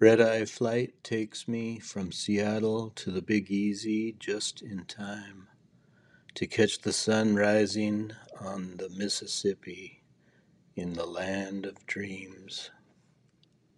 Red eye flight takes me from Seattle to the Big Easy just in time to catch the sun rising on the Mississippi in the land of dreams.